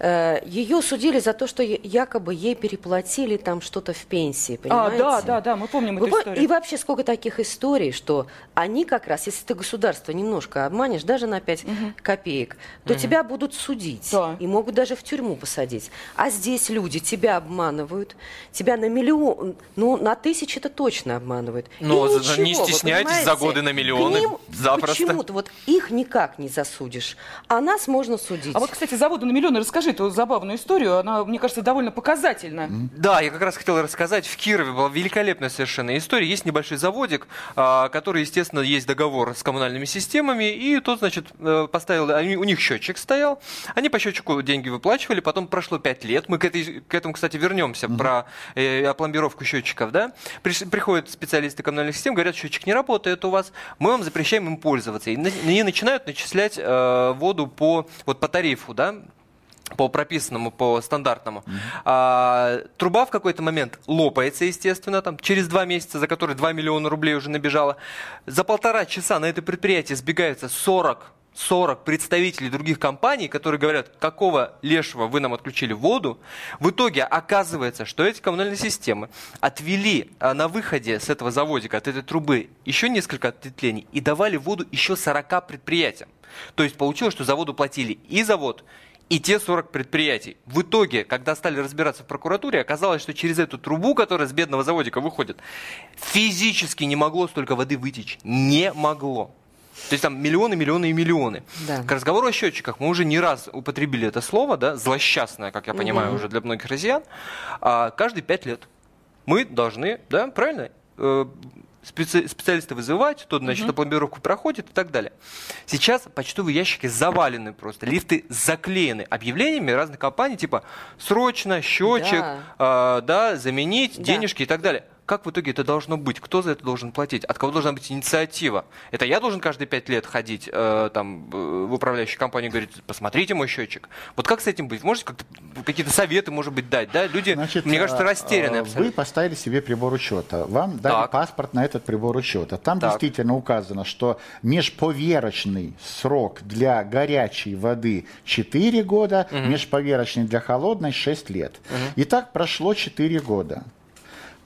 Э, ее судили за то, что якобы ей переплатили там что-то в пенсии, А, понимаете? да, да, да, мы помним Вы эту историю. И вообще сколько таких историй, что они как раз, если ты государство немножко обманешь, даже на 5 копеек, то Мгм. тебя будут судить Да. и могут даже в тюрьму посадить. А здесь люди тебя обманывают, тебя на миллион, ну на тысячи это точно обманывают. И Но за- за- не ничего, вы стесняйтесь, за годы на миллионы, К ним запросто. Почему-то вот их никак не засудишь, а нас можно судить. А вот, кстати, заводу на миллионы расскажи эту забавную историю. Она, мне кажется, довольно показательна. Да, я как раз хотел рассказать. В Кирове была великолепная совершенно история. Есть небольшой заводик, а, который, естественно, есть договор с коммунальными системами, и тот, значит, э, поставил, они- у них счетчик стоял, они по счетчику деньги выплачивали, потом прошло 5 лет, мы к, этой, к этому, кстати, вернемся, про э, опломбировку счетчиков, да, Приш- приходят специалисты коммунальных систем, говорят, счетчик не работает у вас, мы вам запрещаем им пользоваться, и, и начинают начислять э, воду по, вот, по тарифу, да, по прописанному, по стандартному. А, труба в какой-то момент лопается, естественно, там, через два месяца, за которые 2 миллиона рублей уже набежало. За полтора часа на это предприятие сбегается 40 40 представителей других компаний, которые говорят, какого лешего вы нам отключили воду. В итоге оказывается, что эти коммунальные системы отвели а, на выходе с этого заводика, от этой трубы, еще несколько ответвлений и давали воду еще 40 предприятиям. То есть получилось, что за воду платили и завод, и те 40 предприятий. В итоге, когда стали разбираться в прокуратуре, оказалось, что через эту трубу, которая с бедного заводика выходит, физически не могло столько воды вытечь. Не могло. То есть там миллионы, миллионы и миллионы. Да. К разговору о счетчиках мы уже не раз употребили это слово, да, злосчастное, как я понимаю, Мгм. уже для многих россиян. А, каждые пять лет мы должны, да, правильно, э, специ- специалисты вызывать, тот, значит, Мгм. опломбировку проходит и так далее. Сейчас почтовые ящики завалены просто, лифты заклеены объявлениями разных компаний, типа срочно, счетчик, Да. а, да, заменить, Да. денежки и так далее. Как в итоге это должно быть? Кто за это должен платить? От кого должна быть инициатива? Это я должен каждые пять лет ходить э, там, э, в управляющую компанию и говорить, посмотрите мой счетчик. Вот как с этим быть? Можете как-то какие-то советы, может быть, дать? Да? Люди, Значит, мне кажется, а, растеряны а, абсолютно. Вы поставили себе прибор учета. Вам дали Так. паспорт на этот прибор учета. Там Так. действительно указано, что межповерочный срок для горячей воды 4 года, межповерочный для холодной 6 лет. И так прошло 4 года.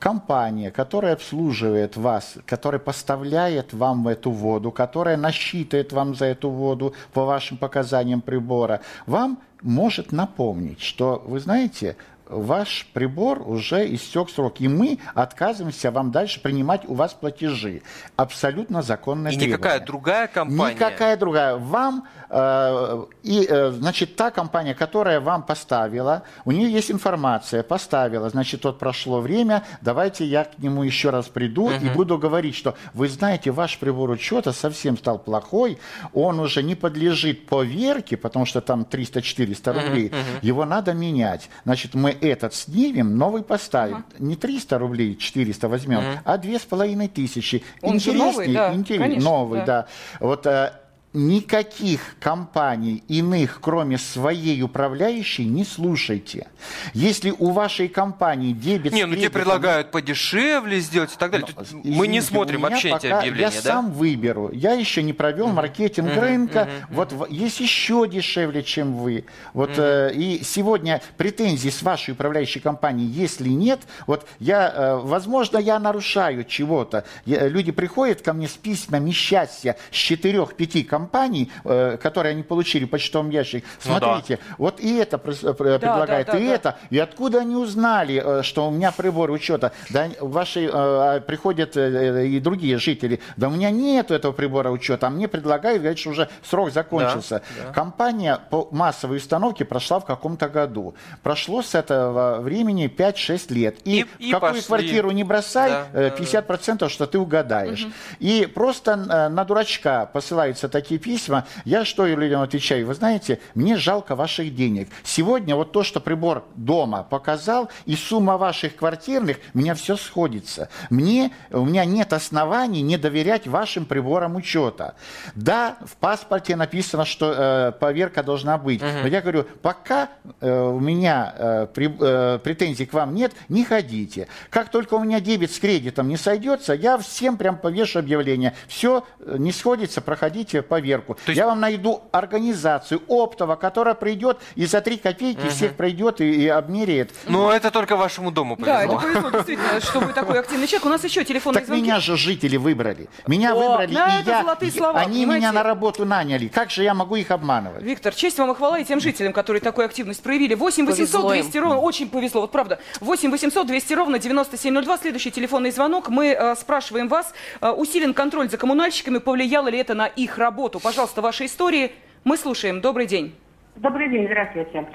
Компания, которая обслуживает вас, которая поставляет вам эту воду, которая насчитывает вам за эту воду по вашим показаниям прибора, вам может напомнить, что, вы знаете, ваш прибор уже истек срок, и мы отказываемся вам дальше принимать у вас платежи. Абсолютно законное И требование. никакая другая компания. Никакая другая. Вам, э, и, э, значит, та компания, которая вам поставила, у нее есть информация, поставила, значит, вот прошло время, давайте я к нему еще раз приду и буду говорить, что вы знаете, ваш прибор учета совсем стал плохой, он уже не подлежит поверке, потому что там 300-400 рублей, его надо менять. Значит, мы этот снимем, новый поставим. Не 300 рублей, 400 возьмем, а 2500. Он же новый, да, интерес- конечно, новый, да. да. Вот э, никаких компаний иных, кроме своей управляющей, не слушайте. Если у вашей компании дебет Не, ну тебе предлагают подешевле сделать и так далее. Тут Мы не смотрим вообще эти объявления, Я да? сам выберу. Я еще не провел маркетинг рынка. Вот в- есть еще дешевле, чем вы. Вот э, и сегодня претензий с вашей управляющей компанией, если нет, вот я, э, возможно, я нарушаю чего-то. Люди приходят ко мне с письмами счастья с четырех-пяти компаний, э, которые они получили в почтовом ящике. Ну да. Смотрите, вот и это э, предлагает, да, и да. это. И откуда они узнали, э, что у меня прибор учета? Да ваши э, приходят и другие жители. Да у меня нет этого прибора учета, а мне предлагают, говорят, что уже срок закончился. Да, да. Компания по массовой установке прошла в каком-то году. Прошло с этого времени 5-6 лет. И, И- и какую пошли. квартиру не бросай, Да, э, да, 50% что ты угадаешь. И просто на дурачка посылаются такие письма. Я что людям отвечаю? Вы знаете, мне жалко ваших денег. Сегодня вот то, что прибор дома показал, и сумма ваших квартирных, у меня все сходится. Мне, у меня нет оснований не доверять вашим приборам учета. Да, в паспорте написано, что э, поверка должна быть. Но я говорю, пока э, у меня э, при- э, претензий к вам нет, не ходите. Как только у меня дебет с кредитом не сойдется, я всем прям повешу объявление. Все не сходится, проходите поверку. есть- Я вам найду организацию оптово, которая придет и за три копейки всех пройдет и, и обмеряет. Ну, это только вашему дому Да, это повезло. повезло, действительно, что вы такой активный человек. У нас еще телефонные Так звонки. меня же жители выбрали. Меня О, выбрали, да, и это я, золотые слова, они понимаете? меня на работу наняли. Как же я могу их обманывать? Виктор, честь вам и хвала и тем жителям, которые такую активность проявили. 8 800 Повезло им. 200 ровно, очень повезло, вот правда. 8 800 200 ровно 9702, следующий телефонный звонок. Мы э, спрашиваем вас, э, усилен контроль за коммунальщиками, повлияло ли это на их работу? Пожалуйста, ваши истории. Мы слушаем. Добрый день. Добрый день, здравствуйте.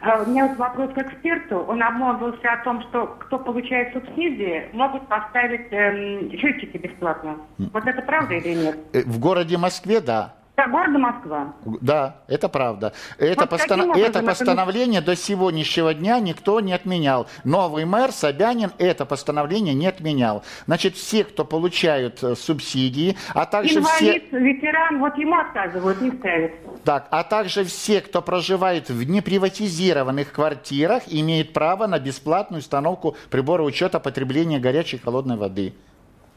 А, У меня вот вопрос к эксперту. Он обмолвился о том, что кто получает субсидии, могут поставить эм, счетчики бесплатно. Вот это правда или нет? Э, В городе Москве, да. Да, города Москва. Да, это правда. Это, Вот образом это это постановление до сегодняшнего дня никто не отменял. Новый мэр Собянин это постановление не отменял. Значит, все, кто получают э, субсидии, а также все... Инвалид, ветеран, вот ему отказывают, не ставят. Так, а также все, кто проживает в неприватизированных квартирах, имеют право на бесплатную установку прибора учета потребления горячей и холодной воды.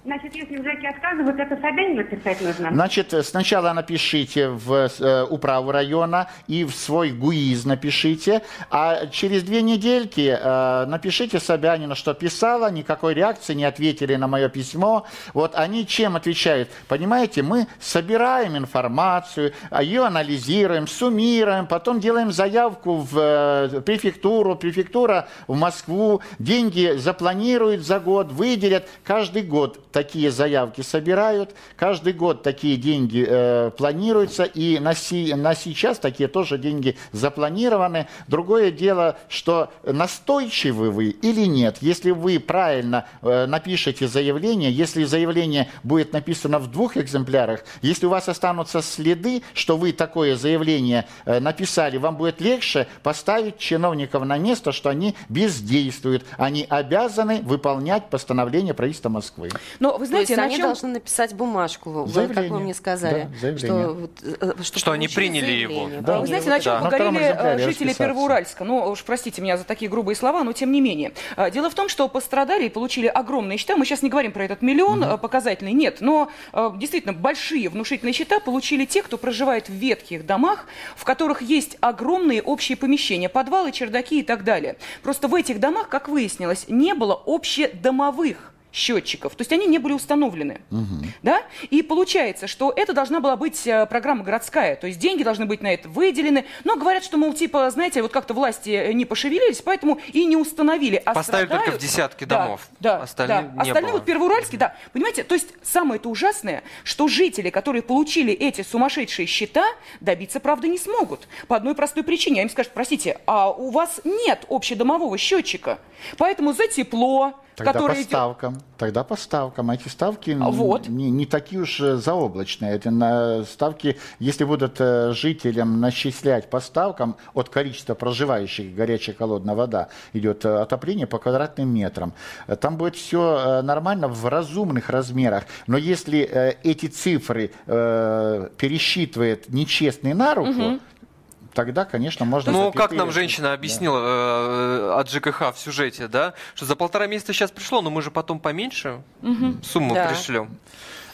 Значит, если в ЖЭКе отказывают, это Собянину писать нужно? Значит, э, сначала напишите в э, управу района и в свой ГУИЗ напишите, а через две недельки э, напишите Собянину, что писала, никакой реакции не ответили на мое письмо. Вот они чем отвечают? Понимаете, мы собираем информацию, а ее анализируем, суммируем, потом делаем заявку в э, префектуру, префектура в Москву, деньги запланируют за год, выделят каждый год такие заявки собирают, каждый год такие деньги э, планируются, и на, си, на сейчас такие тоже деньги запланированы. Другое дело, что настойчивы вы или нет. Если вы правильно э, напишете заявление, если заявление будет написано в двух экземплярах, если у вас останутся следы, что вы такое заявление э, написали, вам будет легче поставить чиновников на место, что они бездействуют. Они обязаны выполнять постановление правительства Москвы. Но вы знаете, То есть они чем... должны написать бумажку, заявление. как вы мне сказали, да, что, э, что, что они приняли заявление. его. Да. Вы знаете, на чем да. погорели жители Первоуральска? Ну, уж простите меня за такие грубые слова, но тем не менее. А, дело в том, что пострадали и получили огромные счета. Мы сейчас не говорим про этот миллион угу. показательный, нет, но действительно большие внушительные счета получили те, кто проживает в ветхих домах, в которых есть огромные общие помещения, подвалы, чердаки и так далее. Просто в этих домах, как выяснилось, не было общедомовых счетчиков. То есть они не были установлены. Угу. Да? И получается, что это должна была быть э, программа городская. То есть деньги должны быть на это выделены. Но говорят, что, мол, типа, знаете, вот как-то власти э, не пошевелились, поэтому и не установили. А Поставили страдают... только в десятки домов. Да, Остальные да. Не Остальные было. вот Первоуральские, да. Понимаете, то есть самое это ужасное, что жители, которые получили эти сумасшедшие счета, добиться, правда, не смогут. По одной простой причине. Им скажут, простите, а у вас нет общедомового счетчика. Поэтому за тепло, Тогда которые... по ставкам. Тогда по ставкам. Эти ставки а вот. не, не такие уж э, заоблачные. Это на ставки, если будут э, жителям начислять по ставкам от количества проживающих, горячая холодная вода, идет э, отопление по квадратным метрам. Там будет все нормально в разумных размерах. Но если эти цифры пересчитывает нечестный на руку, угу тогда, конечно, можно... Ну, как нам женщина объяснила да. э, от ЖКХ в сюжете, да, что за полтора месяца сейчас пришло, но мы же потом поменьше угу. сумму да. пришлем.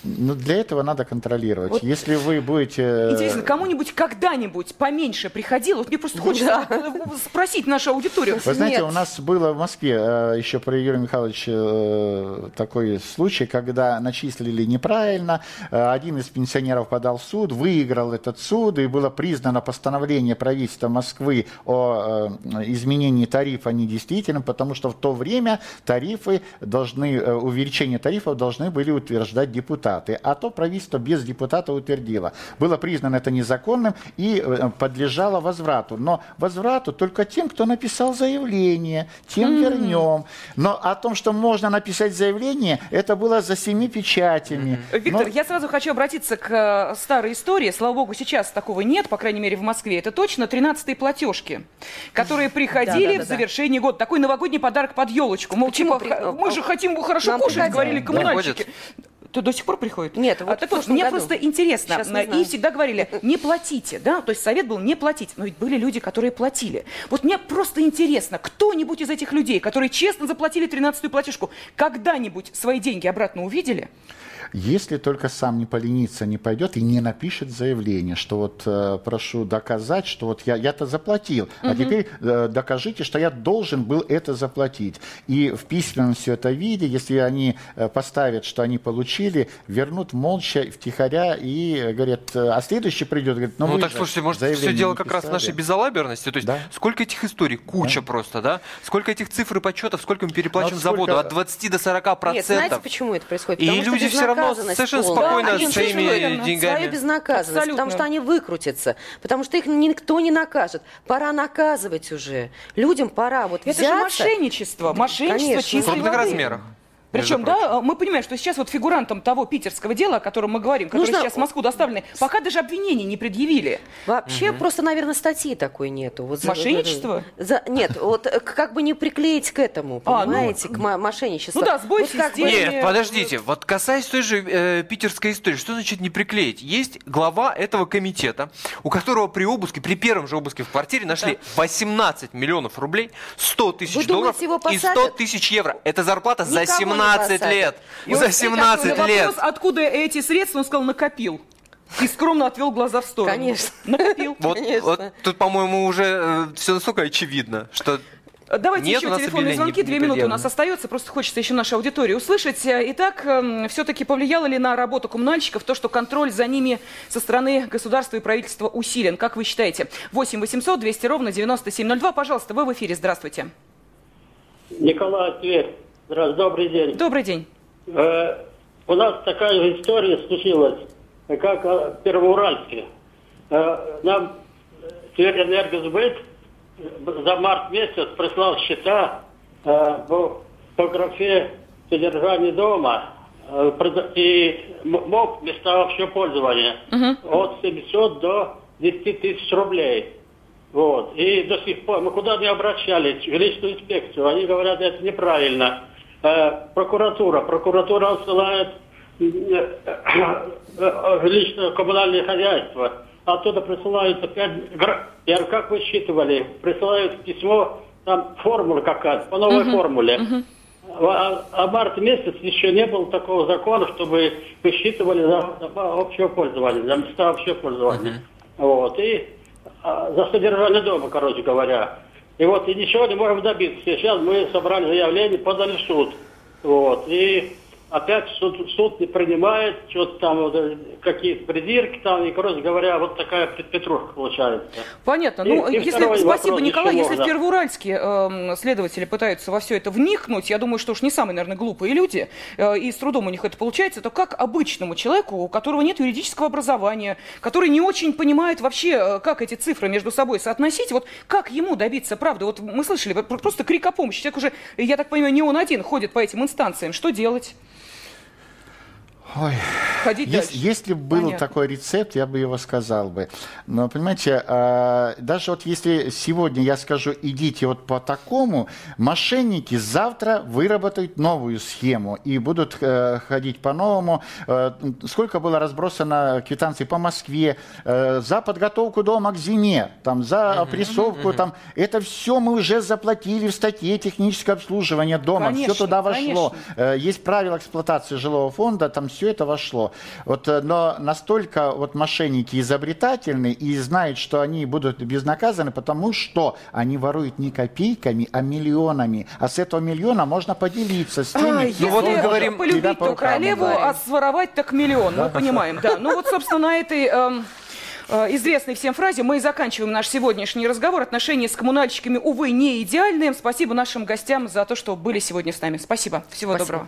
Но для этого надо контролировать. Вот Если вы будете... Интересно, кому-нибудь когда-нибудь поменьше приходило? Вот мне просто хочется да. спросить нашу аудиторию. Вы знаете, Нет. у нас было в Москве э, еще про Юрия Михайловича э, такой случай, когда начислили неправильно. Э, один из пенсионеров подал в суд, выиграл этот суд, и было признано постановление правительства Москвы о изменении тарифа недействительным, потому что в то время тарифы должны, увеличение тарифов должны были утверждать депутаты депутаты, а то правительство без депутата утвердило. Было признано это незаконным и э, подлежало возврату. Но возврату только тем, кто написал заявление, тем mm-hmm. вернем. Но о том, что можно написать заявление, это было за семи печатями. Mm-hmm. Виктор, Но... я сразу хочу обратиться к э, старой истории. Слава богу, сейчас такого нет, по крайней мере в Москве. Это точно 13-е платежки, которые приходили в завершении года. Такой новогодний подарок под елочку. Мол, типа, мы же хотим хорошо кушать, говорили коммунальщики то до сих пор приходит? Нет, вот а, так вот, мне году. просто интересно. И всегда говорили, не платите, да, то есть совет был не платить. Но ведь были люди, которые платили. Вот мне просто интересно, кто-нибудь из этих людей, которые честно заплатили 13-ю платежку, когда-нибудь свои деньги обратно увидели? Если только сам не поленится, не пойдет и не напишет заявление, что вот э, прошу доказать, что вот я, я-то заплатил, угу. а теперь э, докажите, что я должен был это заплатить. И в письменном все это виде, если они э, поставят, что они получили, вернут молча, втихаря и говорят, э, а следующий придет, говорит, ну, ну так слушайте, может все дело как раз в нашей безалаберности, то есть да? сколько этих историй, куча да. просто, да? Сколько этих цифр и подсчетов, сколько мы переплачиваем сколько... заводу, от 20 до 40 процентов. Нет, знаете, почему это происходит? Потому и люди все равно безнаказанность совершенно полная. спокойно да, своими деньгами. Свою безнаказанность, Абсолютно. потому что они выкрутятся, потому что их никто не накажет. Пора наказывать уже. Людям пора вот Это взяться. же мошенничество, мошенничество чистой В крупных размерах. Причем, да, мы понимаем, что сейчас вот фигурантам того питерского дела, о котором мы говорим, которые Нужно... сейчас в Москву доставлены, пока даже обвинений не предъявили. Вообще угу. просто, наверное, статьи такой нету. Вот Мошенничество? За... Нет, вот как бы не приклеить к этому, понимаете, а, ну... к мошенничеству. Ну да, сбой вот системы. Нет, подождите, вот касаясь той же э, питерской истории, что значит не приклеить? Есть глава этого комитета, у которого при обыске, при первом же обыске в квартире нашли да. 18 миллионов рублей, 100 тысяч долларов и 100 тысяч евро. Это зарплата Никого за 17 17 лет. И за 17 лет. Вопрос, откуда эти средства, он сказал, накопил. И скромно отвел глаза в сторону. Конечно. Накопил. Вот, Конечно. вот тут, по-моему, уже э, все настолько очевидно, что Давайте Нет, еще телефонные звонки. Две минуты у нас остается. Просто хочется еще нашу аудиторию услышать. Итак, эм, все-таки повлияло ли на работу коммунальщиков то, что контроль за ними со стороны государства и правительства усилен? Как вы считаете? 8 800 200 ровно 9702. Пожалуйста, вы в эфире. Здравствуйте. Николай Тверь. Добрый день. Добрый день. Э, у нас такая история случилась, как э, в Первоуральске. Э, Нам Тверэнергосбыт за март месяц прислал счета э, по, по графе содержания дома э, и м- МОП места общего пользования от 700 до 10 тысяч рублей. Вот. И до сих пор мы куда не обращались, в жилищную инспекцию, они говорят, это неправильно. Прокуратура, прокуратура отсылает жилищное коммунальное хозяйство. Оттуда присылают опять, я как вы считывали, присылают письмо, там формула какая-то, по новой формуле. А, а март месяц еще не было такого закона, чтобы высчитывали за, за общего пользования, за места общего пользования. Вот. И а, за содержание дома, короче говоря. И вот и ничего не можем добиться. Сейчас мы собрали заявление, подали в суд. Вот. И опять суд, суд не принимает, что-то там вот, э, какие-то придирки там, и, короче говоря, вот такая петрушка получается. Понятно. И- Ну, и если, спасибо, вопрос Николай. Если в можно. Первоуральске эм, следователи пытаются во все это вникнуть, я думаю, что уж не самые, наверное, глупые люди, э, и с трудом у них это получается, то как обычному человеку, у которого нет юридического образования, который не очень понимает вообще, э, как эти цифры между собой соотносить, вот как ему добиться правды? Вот мы слышали, просто крик о помощи. Человек уже, я так понимаю, не он один ходит по этим инстанциям. Что делать? Ой. Ходить Ес- дальше. Если был Понятно. такой рецепт, я бы его сказал бы. Но, понимаете, а, даже вот если сегодня я скажу, идите вот по такому, мошенники завтра выработают новую схему и будут э, ходить по-новому. Э, сколько было разбросано квитанций по Москве э, за подготовку дома к зиме, там, за опрессовку, там, это все мы уже заплатили в статье техническое обслуживание дома, Конечно, все туда вошло. конечно. Э, Есть правила эксплуатации жилого фонда, там все это вошло. Вот, э, но настолько вот мошенники изобретательны и знают, что они будут безнаказаны, потому что они воруют не копейками, а миллионами. А с этого миллиона можно поделиться с теми, А, кто если может полюбить, тебя по то королеву, ударить. а своровать так миллион. Мы понимаем, да. Ну вот, собственно, на этой... эм, э, известной всем фразе мы и заканчиваем наш сегодняшний разговор. Отношения с коммунальщиками, увы, не идеальные. Спасибо нашим гостям за то, что были сегодня с нами. Спасибо. Всего доброго.